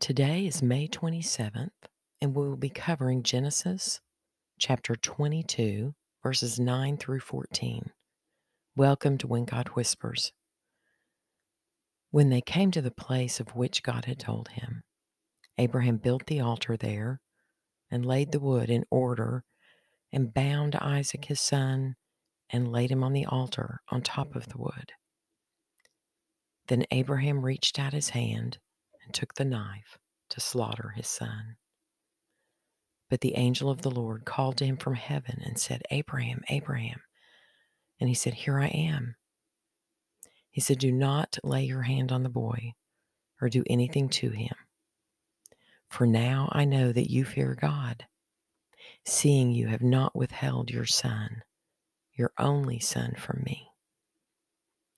Today is May 27th, and we will be covering Genesis chapter 22, verses 9 through 14. Welcome to When God Whispers. When they came to the place of which God had told him, Abraham built the altar there and laid the wood in order and bound Isaac his son and laid him on the altar on top of the wood. Then Abraham reached out his hand and took the knife to slaughter his son. But the angel of the Lord called to him from heaven and said, Abraham, Abraham. And he said, Here I am. He said, Do not lay your hand on the boy or do anything to him. For now I know that you fear God, seeing you have not withheld your son, your only son, from me.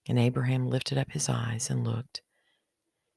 And Abraham lifted up his eyes and looked,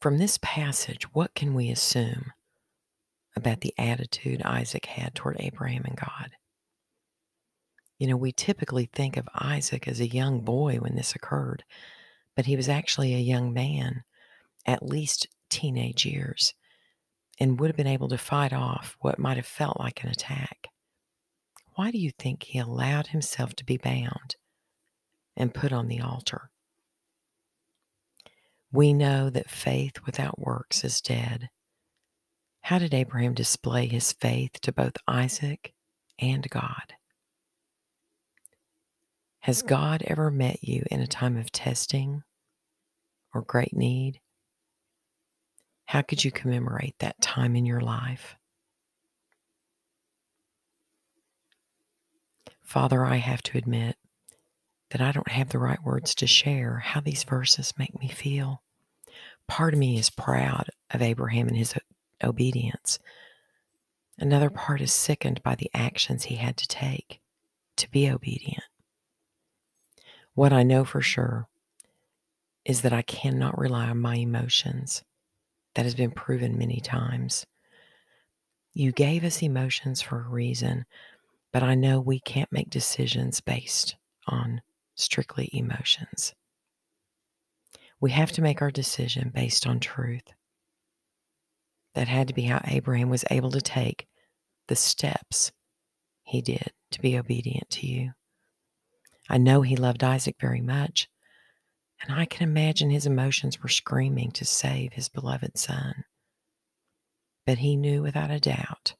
From this passage, what can we assume about the attitude Isaac had toward Abraham and God? You know, we typically think of Isaac as a young boy when this occurred, but he was actually a young man, at least teenage years, and would have been able to fight off what might have felt like an attack. Why do you think he allowed himself to be bound and put on the altar? We know that faith without works is dead. How did Abraham display his faith to both Isaac and God? Has hmm. God ever met you in a time of testing or great need? How could you commemorate that time in your life? Father, I have to admit that I don't have the right words to share how these verses make me feel. Part of me is proud of Abraham and his obedience. Another mm-hmm. part is sickened by the actions he had to take to be obedient. What I know for sure is that I cannot rely on my emotions. That has been proven many times. You gave us emotions for a reason, but I know we can't make decisions based on strictly emotions. We have to make our decision based on truth. That had to be how Abraham was able to take the steps he did to be obedient to you. I know he loved Isaac very much, and I can imagine his emotions were screaming to save his beloved son. But he knew without a doubt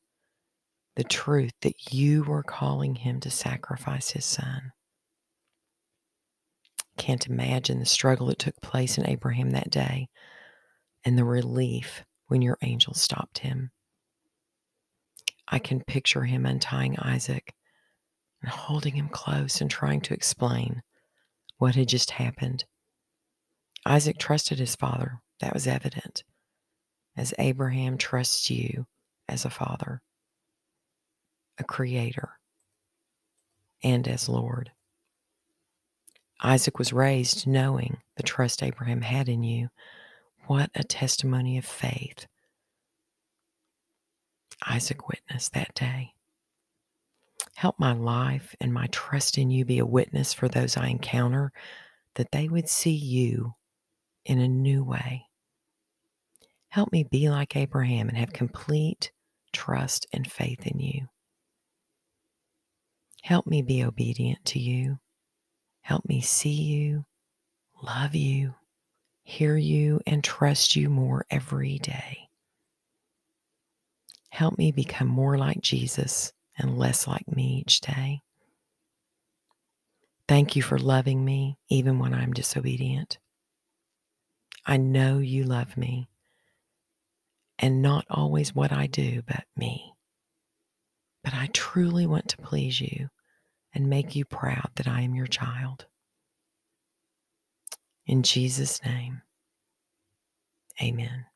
the truth that you were calling him to sacrifice his son. Can't imagine the struggle that took place in Abraham that day and the relief when your angel stopped him. I can picture him untying Isaac and holding him close and trying to explain what had just happened. Isaac trusted his father, that was evident, as Abraham trusts you as a father, a creator, and as Lord. Isaac was raised knowing the trust Abraham had in you. What a testimony of faith Isaac witnessed that day. Help my life and my trust in you be a witness for those I encounter that they would see you in a new way. Help me be like Abraham and have complete trust and faith in you. Help me be obedient to you Help me see you, love you, hear you, and trust you more every day. Help me become more like Jesus and less like me each day. Thank you for loving me even when I'm disobedient. I know you love me, and not always what I do, but me. But I truly want to please you and make you proud that I am your child. In Jesus' name, amen.